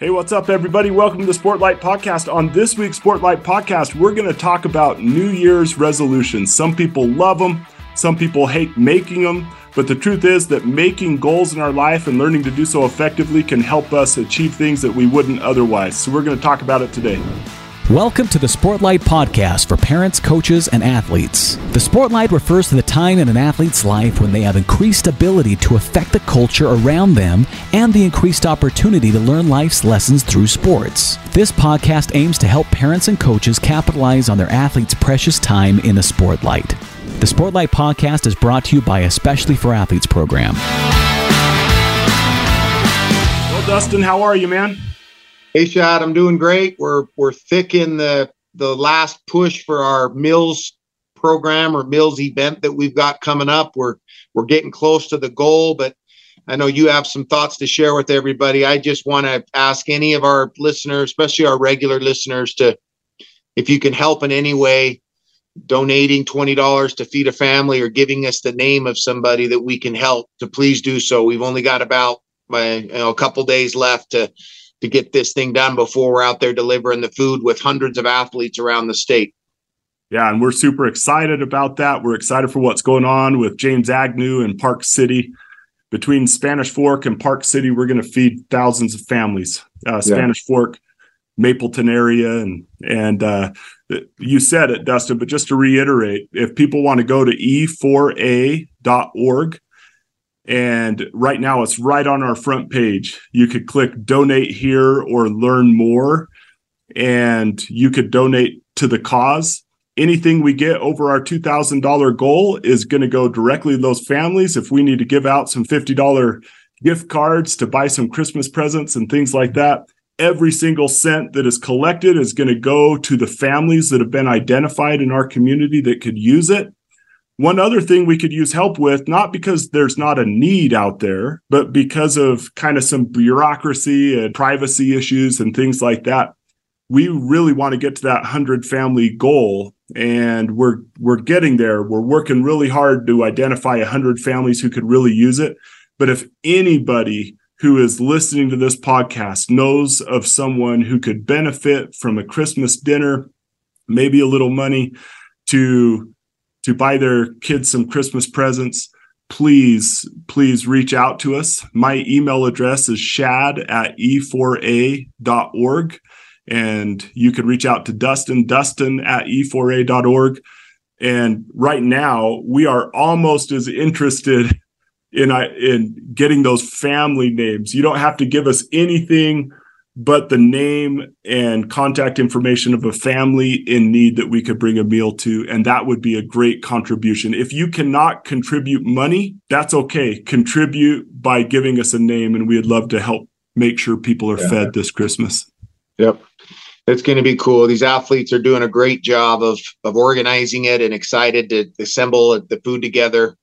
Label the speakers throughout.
Speaker 1: Hey, what's up, everybody? Welcome to the Sportlight Podcast. On this week's Sportlight Podcast, we're going to talk about New Year's resolutions. Some people love them, some people hate making them, but the truth is that making goals in our life and learning to do so effectively can help us achieve things that we wouldn't otherwise. So, we're going to talk about it today.
Speaker 2: Welcome to the Sportlight Podcast for parents, coaches, and athletes. The Sportlight refers to the time in an athlete's life when they have increased ability to affect the culture around them and the increased opportunity to learn life's lessons through sports. This podcast aims to help parents and coaches capitalize on their athletes' precious time in the Sportlight. The Sportlight Podcast is brought to you by Especially for Athletes program.
Speaker 1: Well, Dustin, how are you, man?
Speaker 3: Hey, Shad, I'm doing great. We're we're thick in the the last push for our Mills program or Mills event that we've got coming up. We're we're getting close to the goal, but I know you have some thoughts to share with everybody. I just want to ask any of our listeners, especially our regular listeners, to if you can help in any way, donating $20 to feed a family or giving us the name of somebody that we can help to please do so. We've only got about uh, you know, a couple days left to to get this thing done before we're out there delivering the food with hundreds of athletes around the state.
Speaker 1: Yeah, and we're super excited about that. We're excited for what's going on with James Agnew and Park City. Between Spanish Fork and Park City, we're going to feed thousands of families. Uh, Spanish yeah. Fork, Mapleton area, and and uh, you said it, Dustin. But just to reiterate, if people want to go to e4a.org and right now, it's right on our front page. You could click donate here or learn more, and you could donate to the cause. Anything we get over our $2,000 goal is going to go directly to those families. If we need to give out some $50 gift cards to buy some Christmas presents and things like that, every single cent that is collected is going to go to the families that have been identified in our community that could use it. One other thing we could use help with, not because there's not a need out there, but because of kind of some bureaucracy and privacy issues and things like that. We really want to get to that 100 family goal and we're we're getting there. We're working really hard to identify 100 families who could really use it. But if anybody who is listening to this podcast knows of someone who could benefit from a Christmas dinner, maybe a little money to to buy their kids some Christmas presents, please, please reach out to us. My email address is shad at e4a.org. And you can reach out to Dustin, Dustin at e4a.org. And right now, we are almost as interested in, in getting those family names. You don't have to give us anything but the name and contact information of a family in need that we could bring a meal to. And that would be a great contribution. If you cannot contribute money, that's okay. Contribute by giving us a name, and we'd love to help make sure people are yeah. fed this Christmas.
Speaker 3: Yep. It's going to be cool. These athletes are doing a great job of of organizing it and excited to assemble the food together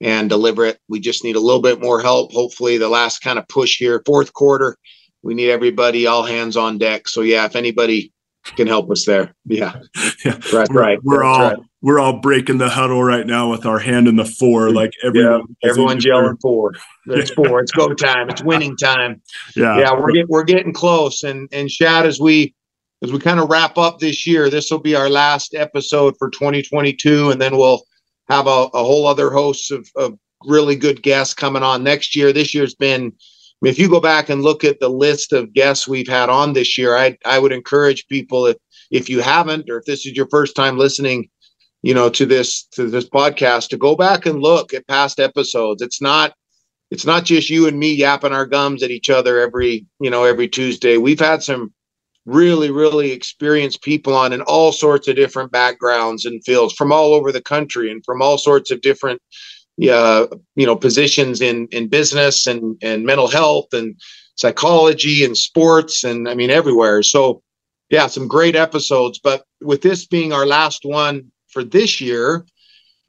Speaker 3: and deliver it. We just need a little bit more help. Hopefully, the last kind of push here, fourth quarter, we need everybody all hands on deck. So yeah, if anybody can help us there. Yeah.
Speaker 1: yeah. That's we're,
Speaker 3: right.
Speaker 1: We're all
Speaker 3: right.
Speaker 1: we're all breaking the huddle right now with our hand in the four. Like everyone
Speaker 3: yeah, everyone's yelling four. It's four. It's go time. It's winning time.
Speaker 1: Yeah.
Speaker 3: Yeah. We're getting we're getting close. And and Shad, as we as we kind of wrap up this year, this will be our last episode for 2022, and then we'll have a, a whole other host of, of really good guests coming on next year. This year's been if you go back and look at the list of guests we've had on this year, I I would encourage people if if you haven't or if this is your first time listening, you know, to this to this podcast, to go back and look at past episodes. It's not it's not just you and me yapping our gums at each other every you know every Tuesday. We've had some really really experienced people on in all sorts of different backgrounds and fields from all over the country and from all sorts of different uh, you know positions in in business and and mental health and psychology and sports and I mean everywhere. So yeah, some great episodes. But with this being our last one for this year,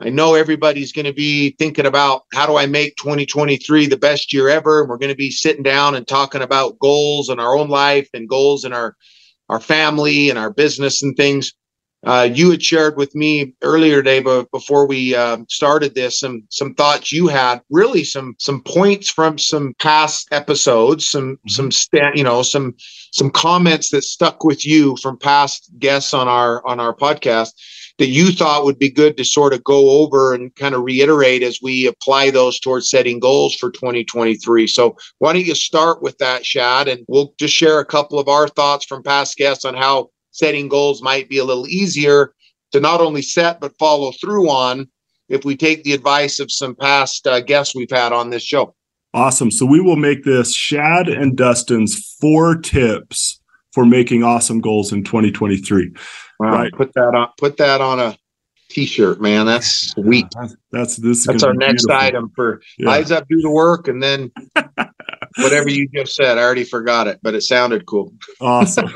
Speaker 3: I know everybody's going to be thinking about how do I make 2023 the best year ever. And we're going to be sitting down and talking about goals in our own life and goals in our our family and our business and things. Uh, you had shared with me earlier today, but before we uh, started this, some some thoughts you had, really some some points from some past episodes, some mm-hmm. some sta- you know some some comments that stuck with you from past guests on our on our podcast that you thought would be good to sort of go over and kind of reiterate as we apply those towards setting goals for 2023. So why don't you start with that, Shad, and we'll just share a couple of our thoughts from past guests on how setting goals might be a little easier to not only set but follow through on if we take the advice of some past uh, guests we've had on this show.
Speaker 1: Awesome. So we will make this Shad and Dustin's four tips for making awesome goals in 2023.
Speaker 3: Wow, right. Put that on put that on a t-shirt, man. That's sweet.
Speaker 1: That's, this
Speaker 3: That's our next beautiful. item for yeah. eyes up, do the work, and then whatever you just said. I already forgot it, but it sounded cool.
Speaker 1: Awesome.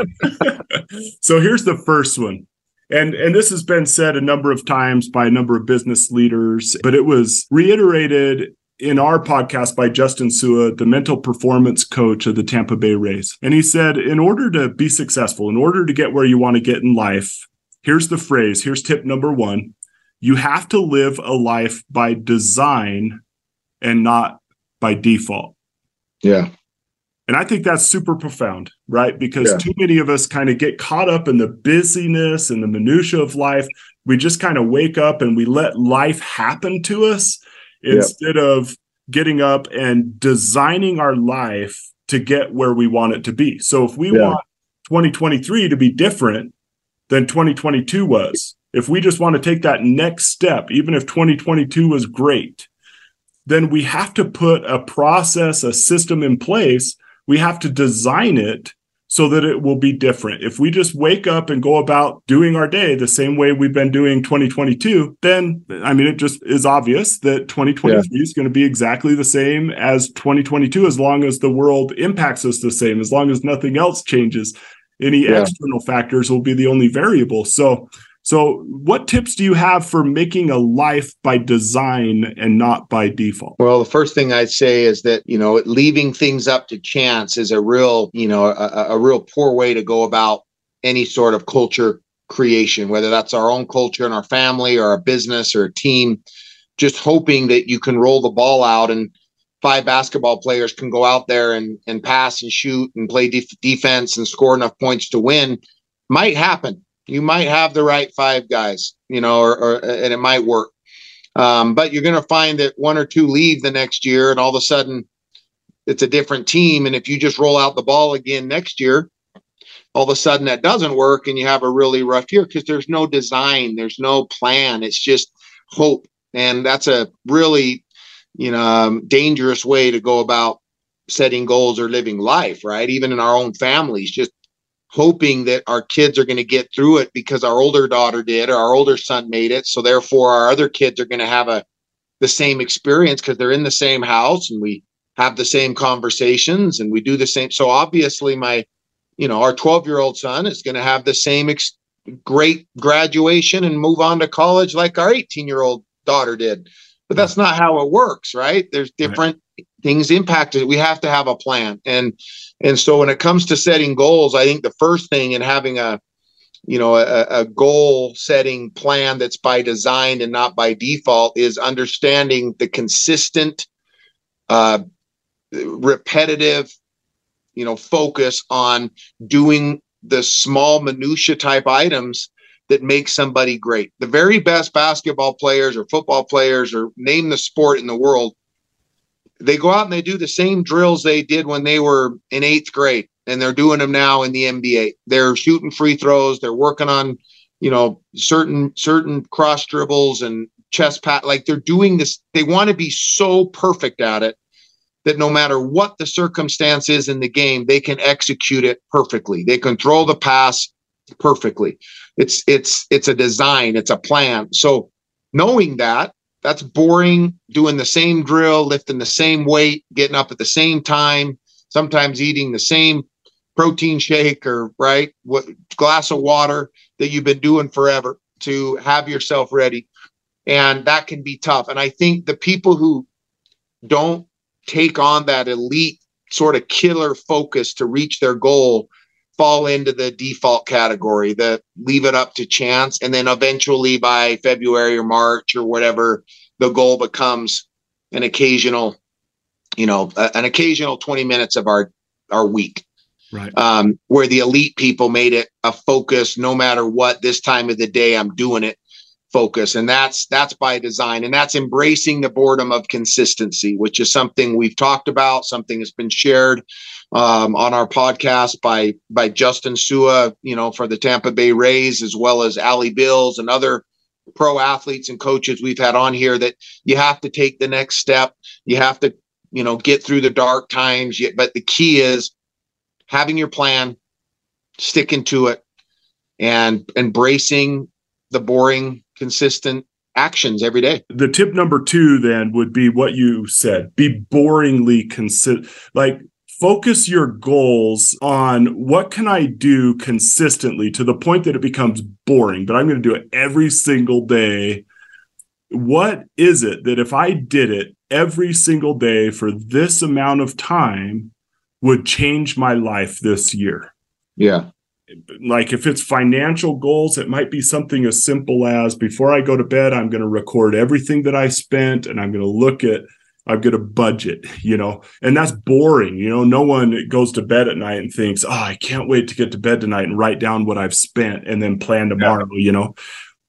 Speaker 1: so here's the first one. And and this has been said a number of times by a number of business leaders, but it was reiterated in our podcast by Justin Sua, the mental performance coach of the Tampa Bay Rays. And he said, in order to be successful, in order to get where you want to get in life, here's the phrase, here's tip number one you have to live a life by design and not by default.
Speaker 3: Yeah.
Speaker 1: And I think that's super profound, right? Because yeah. too many of us kind of get caught up in the busyness and the minutia of life. We just kind of wake up and we let life happen to us instead of getting up and designing our life to get where we want it to be. So if we yeah. want 2023 to be different than 2022 was, if we just want to take that next step, even if 2022 was great, then we have to put a process, a system in place. We have to design it so that it will be different. If we just wake up and go about doing our day the same way we've been doing 2022, then I mean, it just is obvious that 2023 yeah. is going to be exactly the same as 2022 as long as the world impacts us the same, as long as nothing else changes. Any yeah. external factors will be the only variable. So, so, what tips do you have for making a life by design and not by default?
Speaker 3: Well, the first thing I'd say is that, you know, leaving things up to chance is a real, you know, a, a real poor way to go about any sort of culture creation, whether that's our own culture in our family or a business or a team. Just hoping that you can roll the ball out and five basketball players can go out there and, and pass and shoot and play def- defense and score enough points to win might happen you might have the right five guys, you know, or, or and it might work. Um, but you're going to find that one or two leave the next year, and all of a sudden, it's a different team. And if you just roll out the ball again next year, all of a sudden that doesn't work, and you have a really rough year because there's no design, there's no plan. It's just hope, and that's a really, you know, um, dangerous way to go about setting goals or living life. Right? Even in our own families, just hoping that our kids are going to get through it because our older daughter did or our older son made it. So therefore our other kids are going to have a the same experience because they're in the same house and we have the same conversations and we do the same so obviously my you know our 12 year old son is going to have the same ex- great graduation and move on to college like our 18 year old daughter did. But that's not how it works right? There's different right. Things impacted we have to have a plan. And and so when it comes to setting goals, I think the first thing in having a you know a, a, goal setting plan that's by design and not by default is understanding the consistent uh, repetitive you know focus on doing the small minutia type items that make somebody great. The very best basketball players or football players or name the sport in the world they go out and they do the same drills they did when they were in eighth grade and they're doing them now in the NBA. They're shooting free throws, they're working on, you know, certain certain cross dribbles and chest pat like they're doing this they want to be so perfect at it that no matter what the circumstance is in the game, they can execute it perfectly. They control the pass perfectly. It's it's it's a design, it's a plan. So knowing that that's boring doing the same drill lifting the same weight getting up at the same time sometimes eating the same protein shake or right what glass of water that you've been doing forever to have yourself ready. And that can be tough. And i think the people who don't take on that elite sort of killer focus to reach their goal fall into the default category, the leave it up to chance. And then eventually by February or March or whatever, the goal becomes an occasional, you know, an occasional 20 minutes of our, our week.
Speaker 1: Right.
Speaker 3: Um, where the elite people made it a focus no matter what this time of the day I'm doing it focus and that's that's by design and that's embracing the boredom of consistency which is something we've talked about something that's been shared um, on our podcast by by Justin Sua you know for the Tampa Bay Rays as well as Ali Bills and other pro athletes and coaches we've had on here that you have to take the next step. You have to you know get through the dark times but the key is having your plan sticking to it and embracing the boring consistent actions every day.
Speaker 1: The tip number two then would be what you said be boringly consistent. Like, focus your goals on what can I do consistently to the point that it becomes boring, but I'm going to do it every single day. What is it that if I did it every single day for this amount of time would change my life this year?
Speaker 3: Yeah
Speaker 1: like if it's financial goals it might be something as simple as before i go to bed i'm going to record everything that i spent and i'm going to look at i'm going to budget you know? And that's boring you know? No one goes to bed at night and thinks oh i can't wait to get to bed tonight and write down what i've spent and then plan tomorrow yeah. you know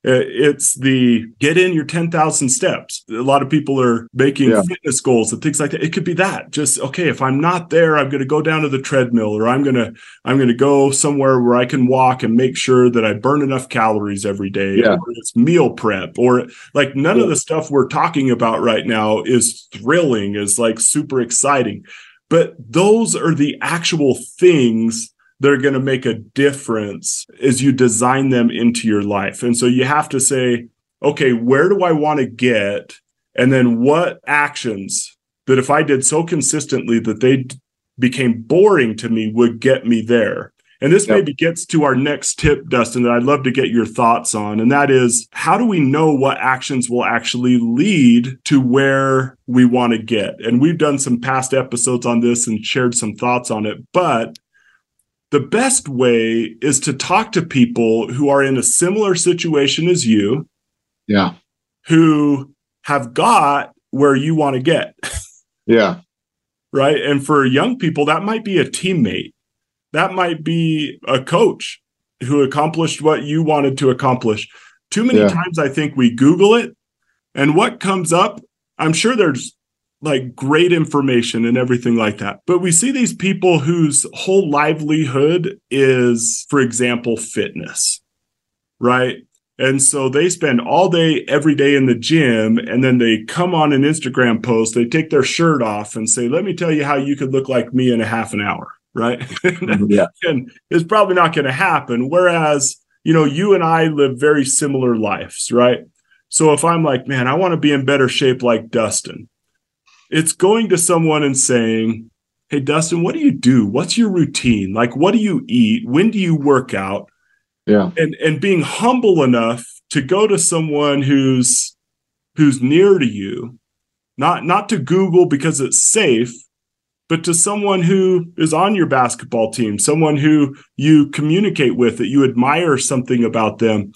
Speaker 1: Uh, it's the get in your 10,000 steps. A lot of people are making yeah. fitness goals and things like that. It could be that just, okay, if I'm not there, I'm going to go down to the treadmill or I'm going to, I'm going to go somewhere where I can walk and make sure that I burn enough calories every day.
Speaker 3: Yeah.
Speaker 1: Or it's meal prep or like none yeah. of the stuff we're talking about right now is thrilling, is like super exciting. But those are the actual things that are going to make a difference as you design them into your life. And so you have to say, okay, where do I want to get? And then what actions that if I did so consistently that they became boring to me would get me there. And this yep. maybe gets to our next tip, Dustin, that I'd love to get your thoughts on. And that is how do we know what actions will actually lead to where we want to get? And we've done some past episodes on this and shared some thoughts on it. But the best way is to talk to people who are in a similar situation as you.
Speaker 3: Yeah.
Speaker 1: Who have got where you want to get.
Speaker 3: Yeah.
Speaker 1: right. And for young people, that might be a teammate. That might be a coach who accomplished what you wanted to accomplish. Too many yeah. times I think we Google it and what comes up, I'm sure there's like great information and everything like that. But we see these people whose whole livelihood is, for example, fitness, right? And so they spend all day, every day in the gym, and then they come on an Instagram post, they take their shirt off and say, Let me tell you how you could look like me in a half an hour, right?
Speaker 3: Mm-hmm. yeah.
Speaker 1: and it's probably not going to happen. Whereas, you know, you and I live very similar lives, right? So if I'm like, man, I want to be in better shape like Dustin, it's going to someone and saying, Hey, Dustin, what do you do? What's your routine? Like, what do you eat? When do you work out?
Speaker 3: Yeah.
Speaker 1: And, and being humble enough to go to someone who's, who's near to you, not, not to Google because it's safe, but to someone who is on your basketball team, someone who you communicate with, that you admire something about them,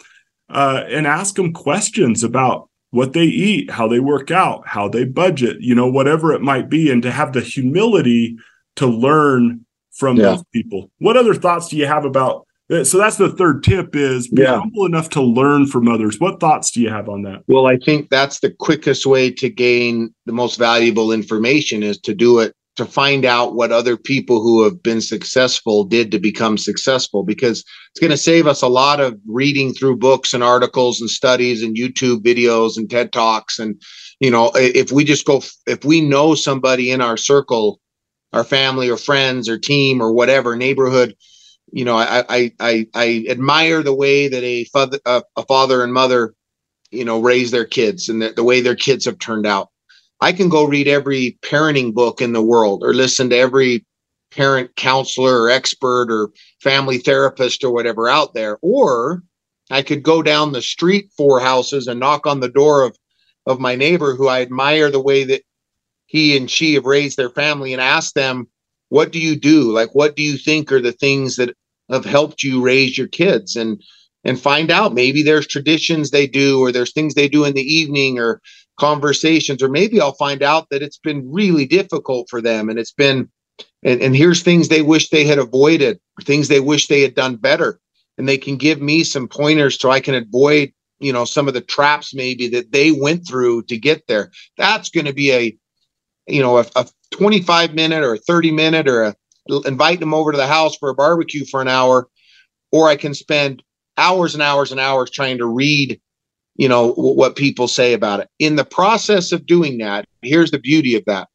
Speaker 1: uh, and ask them questions about what they eat, how they work out, how they budget, you know, whatever it might be, and to have the humility to learn from yeah. those people. What other thoughts do you have about so that's the third tip is be yeah. humble enough to learn from others. What thoughts do you have on that?
Speaker 3: Well, I think that's the quickest way to gain the most valuable information is to do it to find out what other people who have been successful did to become successful because it's going to save us a lot of reading through books and articles and studies and YouTube videos and TED Talks. And you know if we just go if we know somebody in our circle our family or friends or team or whatever neighborhood you know I I I, I admire the way that a father a, father and mother you know raise their kids and the, the way their kids have turned out I can go read every parenting book in the world or listen to every parent counselor or expert or family therapist or whatever out there. Or I could go down the street four houses and knock on the door of, of my neighbor who I admire the way that he and she have raised their family and ask them, what do you do? Like, what do you think are the things that have helped you raise your kids and and find out maybe there's traditions they do or there's things they do in the evening or conversations or maybe I'll find out that it's been really difficult for them and it's been and, and here's things they wish they had avoided things they wish they had done better. And they can give me some pointers so I can avoid you know some of the traps maybe that they went through to get there. That's going to be a you know a, a 25 minute or a 30 minute or a invite them over to the house for a barbecue for an hour or i can spend hours and hours and hours trying to read you know what people say about it in the process of doing that here's the beauty of that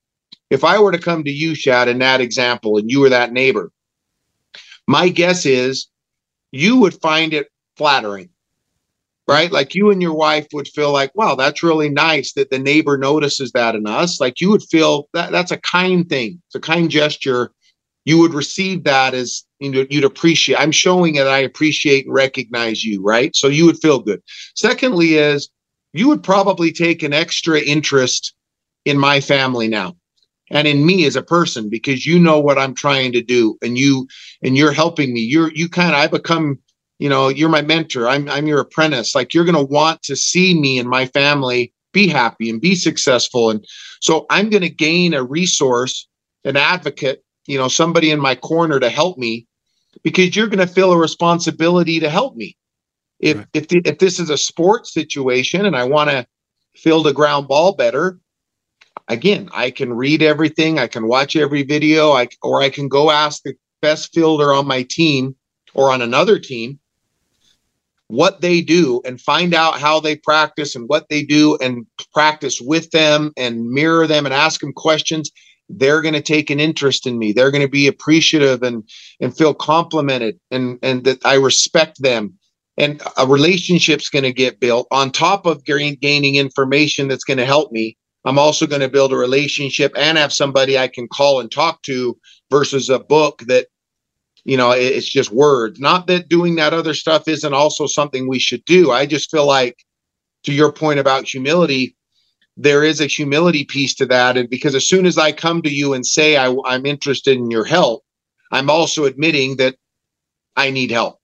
Speaker 3: if i were to come to you shad in that example and you were that neighbor my guess is you would find it flattering right? Like you and your wife would feel like, wow, that's really nice that the neighbor notices that in us. Like you would feel that that's a kind thing. It's a kind gesture. You would receive that as you know, you'd appreciate. I'm showing that I appreciate and recognize you, right? So you would feel good. Secondly, is you would probably take an extra interest in my family now and in me as a person because you know what I'm trying to do and you and you're helping me. You're you kind of I become you know you're my mentor i'm i'm your apprentice like you're going to want to see me and my family be happy and be successful and so i'm going to gain a resource an advocate you know somebody in my corner to help me because you're going to feel a responsibility to help me if right. if the, if this is a sports situation and i want to field a ground ball better again i can read everything i can watch every video i or i can go ask the best fielder on my team or on another team what they do and find out how they practice and what they do and practice with them and mirror them and ask them questions they're going to take an interest in me. They're going to be appreciative and and feel complimented and and that i respect them. And a relationship's going to get built on top of gain, gaining information that's going to help me. I'm also going to build a relationship and have somebody i can call and talk to versus a book that you know it's just words. Not that doing that other stuff isn't also something we should do. I just feel like to your point about humility there is a humility piece to that. And because as soon as i come to you and say I, i'm interested in your help i'm also admitting that i need help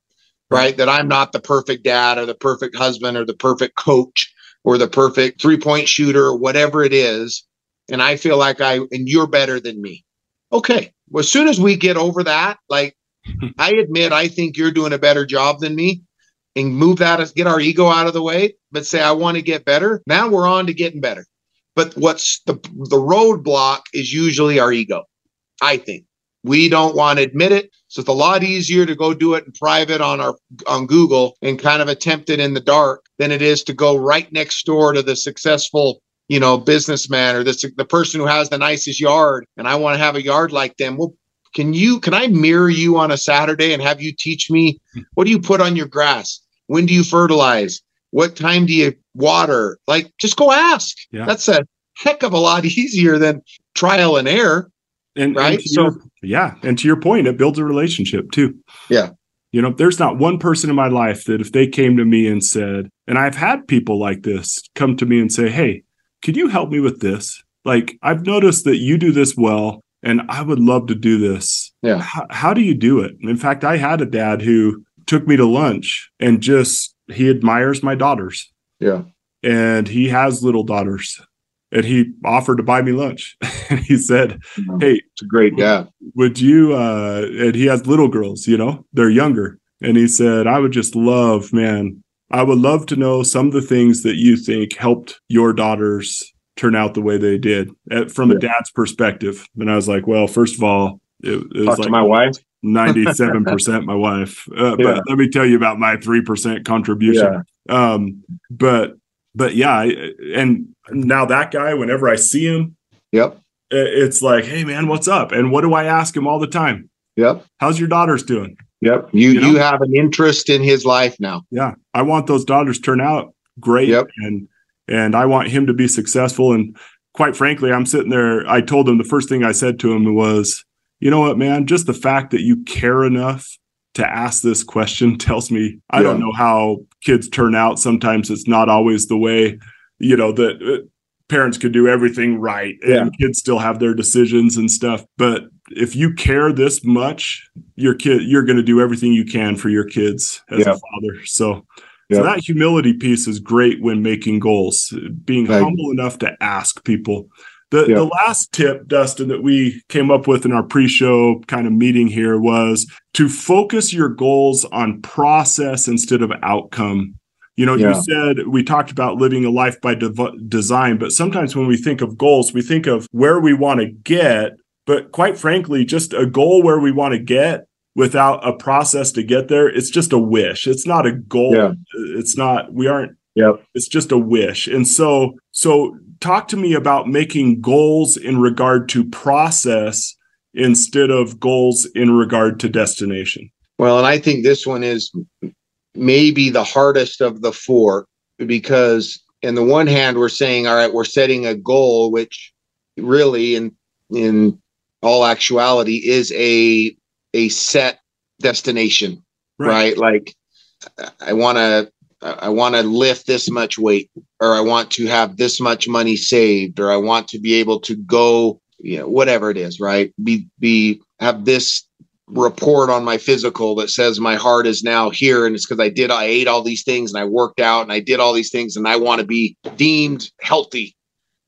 Speaker 3: right. that i'm not the perfect dad or the perfect husband or the perfect coach or the perfect three point shooter or whatever it is. And i feel like i and you're better than me. Okay. Well, as soon as we get over that like I admit I think you're doing a better job than me and move that, get our ego out of the way, but say, I want to get better. Now we're on to getting better. But what's the, the roadblock is usually our ego, I think. We don't want to admit it. So it's a lot easier to go do it in private on our on Google and kind of attempt it in the dark than it is to go right next door to the successful you know, businessman or the, the person who has the nicest yard and I want to have a yard like them. Well, can you can I mirror you on a Saturday and have you teach me what do you put on your grass? When do you fertilize? What time do you water? Like just go ask. Yeah. That's a heck of a lot easier than trial and error.
Speaker 1: And right. And so your, yeah. And to your point, it builds a relationship too.
Speaker 3: Yeah.
Speaker 1: You know, there's not one person in my life that if they came to me and said, and I've had people like this come to me and say, Hey, could you help me with this? Like, I've noticed that you do this well and I would love to do this.
Speaker 3: Yeah.
Speaker 1: How, how do you do it? In fact, I had a dad who took me to lunch and just he admires my daughters.
Speaker 3: Yeah.
Speaker 1: And he has little daughters. And he offered to buy me lunch. and he said, mm-hmm. Hey,
Speaker 3: it's a great dad.
Speaker 1: Would you uh and he has little girls, you know, they're younger. And he said, I would just love, man, I would love to know some of the things that you think helped your daughters turn out the way they did at, from yeah. a dad's perspective. And I was like, well, first of all, it, it was
Speaker 3: like my wife.
Speaker 1: 97% my wife. Uh, yeah. But let me tell you about my 3% contribution. Yeah. Um, but, but yeah, I, and now that guy, whenever I see him,
Speaker 3: yep,
Speaker 1: it's like, hey man, what's up? And what do I ask him all the time?
Speaker 3: Yep.
Speaker 1: How's your daughters doing?
Speaker 3: Yep. You you, know? you have an interest in his life now.
Speaker 1: Yeah. I want those daughters turn out great.
Speaker 3: Yep.
Speaker 1: And and I want him to be successful. And quite frankly, I'm sitting there. I told him the first thing I said to him was, you know what, man, just the fact that you care enough to ask this question tells me I don't know how kids turn out. Sometimes it's not always the way, you know, that uh, parents could do everything right and kids still have their decisions and stuff. But if you care this much, your kid, you're going to do everything you can for your kids as a father. So, so that humility piece is great when making goals, being humble enough to ask people. The, the last tip, Dustin, that we came up with in our pre show kind of meeting here was to focus your goals on process instead of outcome. You know, yeah. you said we talked about living a life by de- design, but sometimes when we think of goals, we think of where we want to get. But quite frankly, just a goal where we want to get without a process to get there, it's just a wish. It's not a goal. Yeah. It's not, we aren't,
Speaker 4: yeah.
Speaker 1: it's just a wish. And so, so talk to me about making goals in regard to process instead of goals in regard to destination.
Speaker 3: Well, and I think this one is maybe the hardest of the four because in the one hand we're saying all right we're setting a goal which really in in all actuality is a a set destination right, right? like i want to I want to lift this much weight, or I want to have this much money saved, or I want to be able to go, you know, whatever it is, right? Be be have this report on my physical that says my heart is now here and it's because I did I ate all these things and I worked out and I did all these things and I want to be deemed healthy.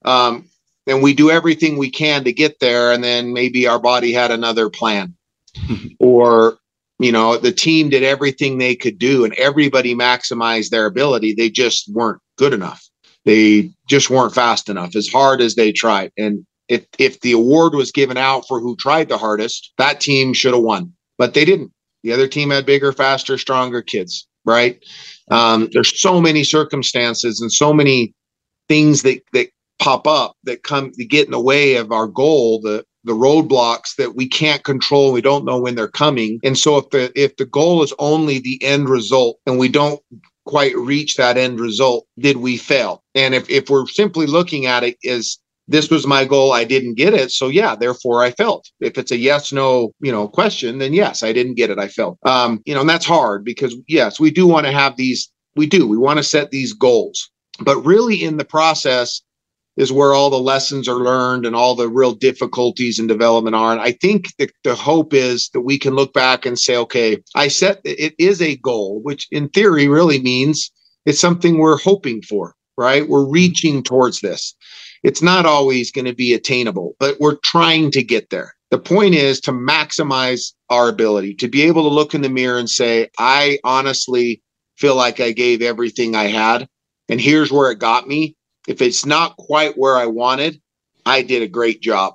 Speaker 3: Um, and we do everything we can to get there and then maybe our body had another plan or you know the team did everything they could do and everybody maximized their ability. They just weren't good enough. They just weren't fast enough as hard as they tried. And if if the award was given out for who tried the hardest that team should have won. But they didn't. The other team had bigger faster stronger kids right? Um, there's so many circumstances and so many things that that pop up that come to get in the way of our goal the the roadblocks that we can't control we don't know when they're coming. And so if the if the goal is only the end result and we don't quite reach that end result did we fail? And if, if we're simply looking at it as this was my goal i didn't get it. So yeah therefore i failed. If it's a yes no you know question then yes i didn't get it i failed. Um you know and that's hard because yes we do want to have these we do we want to set these goals. But really in the process is where all the lessons are learned and all the real difficulties in development are. And I think the, the hope is that we can look back and say, okay, I set it is a goal, which in theory really means it's something we're hoping for, right? We're mm-hmm. reaching towards this. It's not always going to be attainable, but we're trying to get there. The point is to maximize our ability to be able to look in the mirror and say, I honestly feel like I gave everything I had. And here's where it got me if it's not quite where I wanted, I did a great job.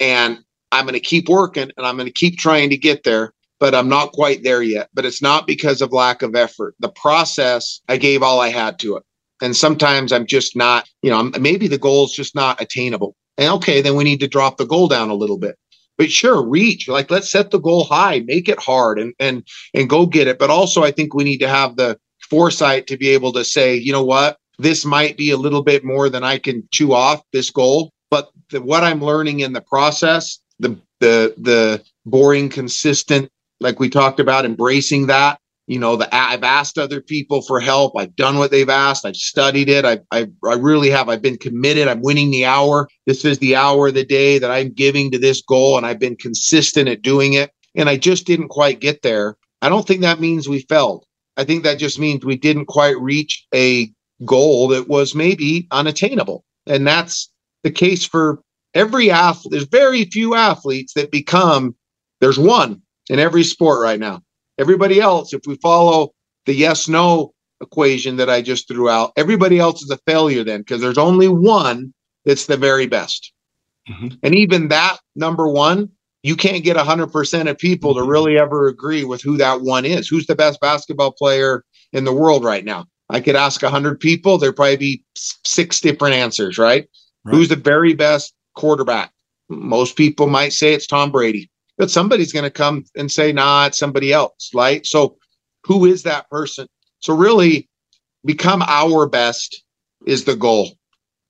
Speaker 3: And I'm going to keep working and I'm going to keep trying to get there, but I'm not quite there yet. But it's not because of lack of effort. The process, I gave all I had to it. And sometimes I'm just not, you know, maybe the goal is just not attainable. And okay, then we need to drop the goal down a little bit. But sure, reach. Like let's set the goal high, make it hard and and and go get it. But also I think we need to have the foresight to be able to say, you know what? This might be a little bit more than I can chew off this goal. But the, what I'm learning in the process, the the the boring, consistent, like we talked about, embracing that. You know, the I've asked other people for help. I've done what they've asked. I've studied it. I I I really have. I've been committed. I'm winning the hour. This is the hour of the day that I'm giving to this goal, and I've been consistent at doing it. And I just didn't quite get there. I don't think that means we failed. I think that just means we didn't quite reach a goal that was maybe unattainable. And that's the case for every athlete. There's very few athletes that become, there's one in every sport right now. Everybody else, if we follow the yes no equation that I just threw out, everybody else is a failure then because there's only one that's the very best. Mm-hmm. And even that number one, you can't get 100% of people to really ever agree with who that one is. Who's the best basketball player in the world right now? I could ask 100 people, there'd probably be six different answers, right? right? Who's the very best quarterback? Most people might say it's Tom Brady, but somebody's going to come and say, nah, it's somebody else, right? So, who is that person? So, really, become our best is the goal.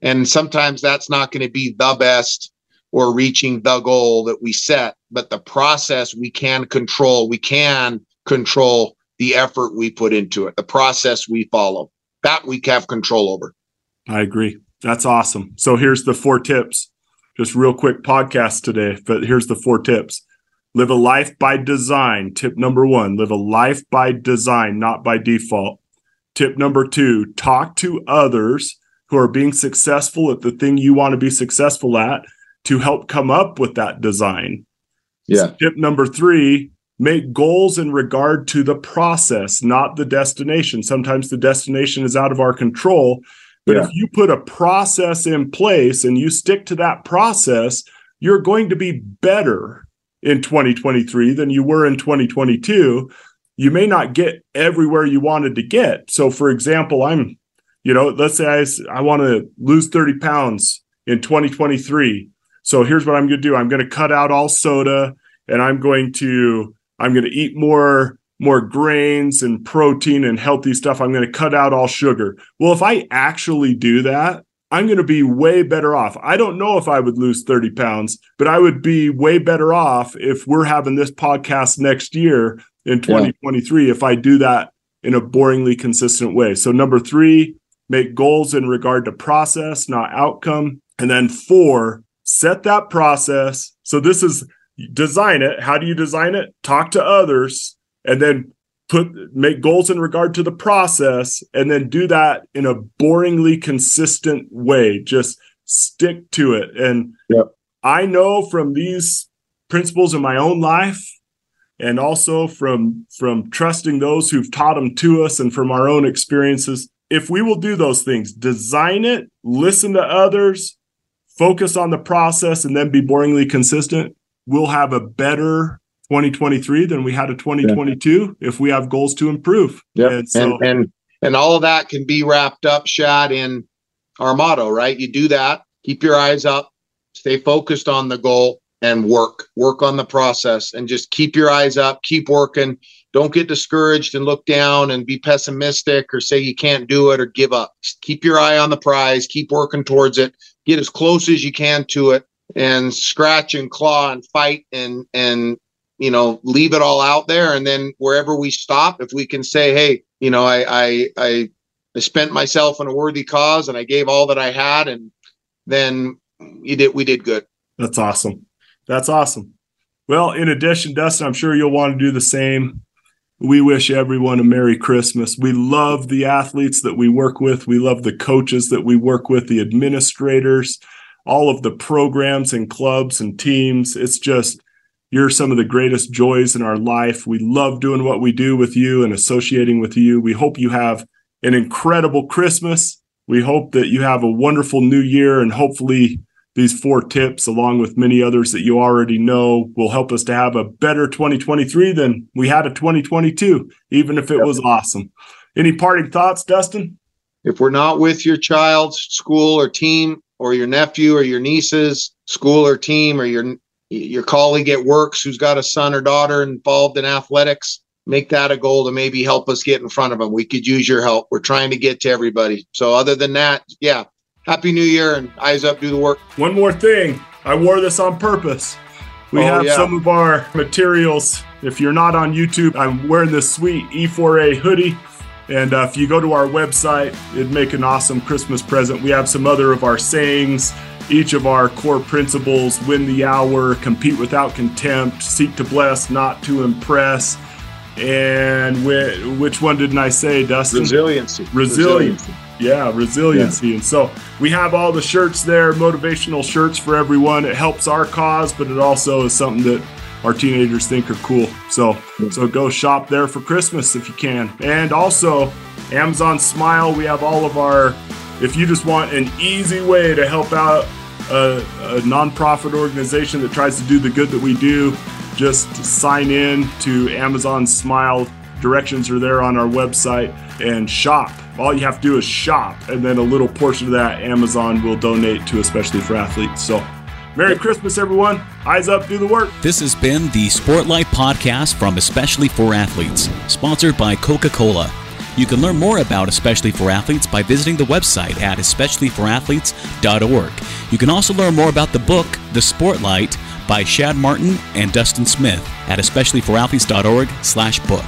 Speaker 3: And sometimes that's not going to be the best or reaching the goal that we set, but the process we can control. We can control the effort we put into it, the process we follow. That we have control over.
Speaker 1: I agree. That's awesome. So here's the four tips. just real quick podcast today, but here's the four tips. Live a life by design. Tip number one, live a life by design, not by default. Tip number two, talk to others who are being successful at the thing you want to be successful at to help come up with that design.
Speaker 3: Yeah.
Speaker 1: Tip number three, make goals in regard to the process, not the destination. Sometimes the destination is out of our control. But yeah. if you put a process in place and you stick to that process, you're going to be better in 2023 than you were in 2022. You may not get everywhere you wanted to get. So, for example, I'm, you know, let's say I, I want to lose 30 pounds in 2023. So here's what I'm going to do. I'm going to cut out all soda and I'm going to I'm going to eat more more grains and protein and healthy stuff. I'm going to cut out all sugar. Well, if I actually do that, I'm going to be way better off. I don't know if I would lose 30 pounds, but I would be way better off if we're having this podcast next year in 2023 yeah. if I do that in a boringly consistent way. So, number three, make goals in regard to process, not outcome. And then four, set that process. So, this is design it. How do you design it? Talk to others and then put make goals in regard to the process and then do that in a boringly consistent way just stick to it and yep. i know from these principles in my own life and also from from trusting those who've taught them to us and from our own experiences if we will do those things design it listen to others focus on the process and then be boringly consistent we'll have a better 2023 than we had a 2022 yeah. if we have goals to improve.
Speaker 3: Yeah. And, so, and, and and all of that can be wrapped up, Shad, in our motto, right? You do that, keep your eyes up, stay focused on the goal, and work. Work on the process and just keep your eyes up, keep working. Don't get discouraged and look down and be pessimistic or say you can't do it or give up. Just keep your eye on the prize, keep working towards it, get as close as you can to it, and scratch and claw and fight and and you know, leave it all out there. And then wherever we stop, if we can say, hey, you know, I, I, I, I spent myself in a worthy cause and I gave all that I had, and then you did, we did good.
Speaker 1: That's awesome. That's awesome. Well, in addition, Dustin, I'm sure you'll want to do the same. We wish everyone a Merry Christmas. We love the athletes that we work with. We love the coaches that we work with, the administrators, all of the programs and clubs and teams. It's just, you're some of the greatest joys in our life. We love doing what we do with you and associating with you. We hope you have an incredible Christmas. We hope that you have a wonderful new year and hopefully these four tips, along with many others that you already know, will help us to have a better 2023 than we had a 2022, even if it was awesome. Any parting thoughts, Dustin?
Speaker 3: If we're not with your child's school or team, or your nephew or your niece's school or team, or your your colleague at works who's got a son or daughter involved in athletics, make that a goal to maybe help us get in front of them. We could use your help. We're trying to get to everybody. So, other than that, yeah, happy new year and eyes up, do the work.
Speaker 1: One more thing I wore this on purpose. We oh, have yeah. some of our materials. If you're not on YouTube, I'm wearing this sweet E4A hoodie. And uh, if you go to our website, it'd make an awesome Christmas present. We have some other of our sayings, each of our core principles win the hour, compete without contempt, seek to bless, not to impress. And which one didn't I say, Dustin?
Speaker 3: Resiliency.
Speaker 1: Resiliency. Yeah, resiliency. Yeah. And so we have all the shirts there, motivational shirts for everyone. It helps our cause, but it also is something that our teenagers think are cool. So so go shop there for Christmas if you can. And also Amazon Smile, we have all of our if you just want an easy way to help out a, a nonprofit organization that tries to do the good that we do, just sign in to Amazon Smile. Directions are there on our website and shop. All you have to do is shop, and then a little portion of that Amazon will donate to Especially for Athletes. So, Merry Christmas, everyone. Eyes up, do the work.
Speaker 2: This has been the Sportlight Podcast from Especially for Athletes, sponsored by Coca Cola. You can learn more about Especially for Athletes by visiting the website at especiallyforathletes.org. You can also learn more about the book, The Sportlight, by Shad Martin and Dustin Smith at especiallyforathletes.org slash book.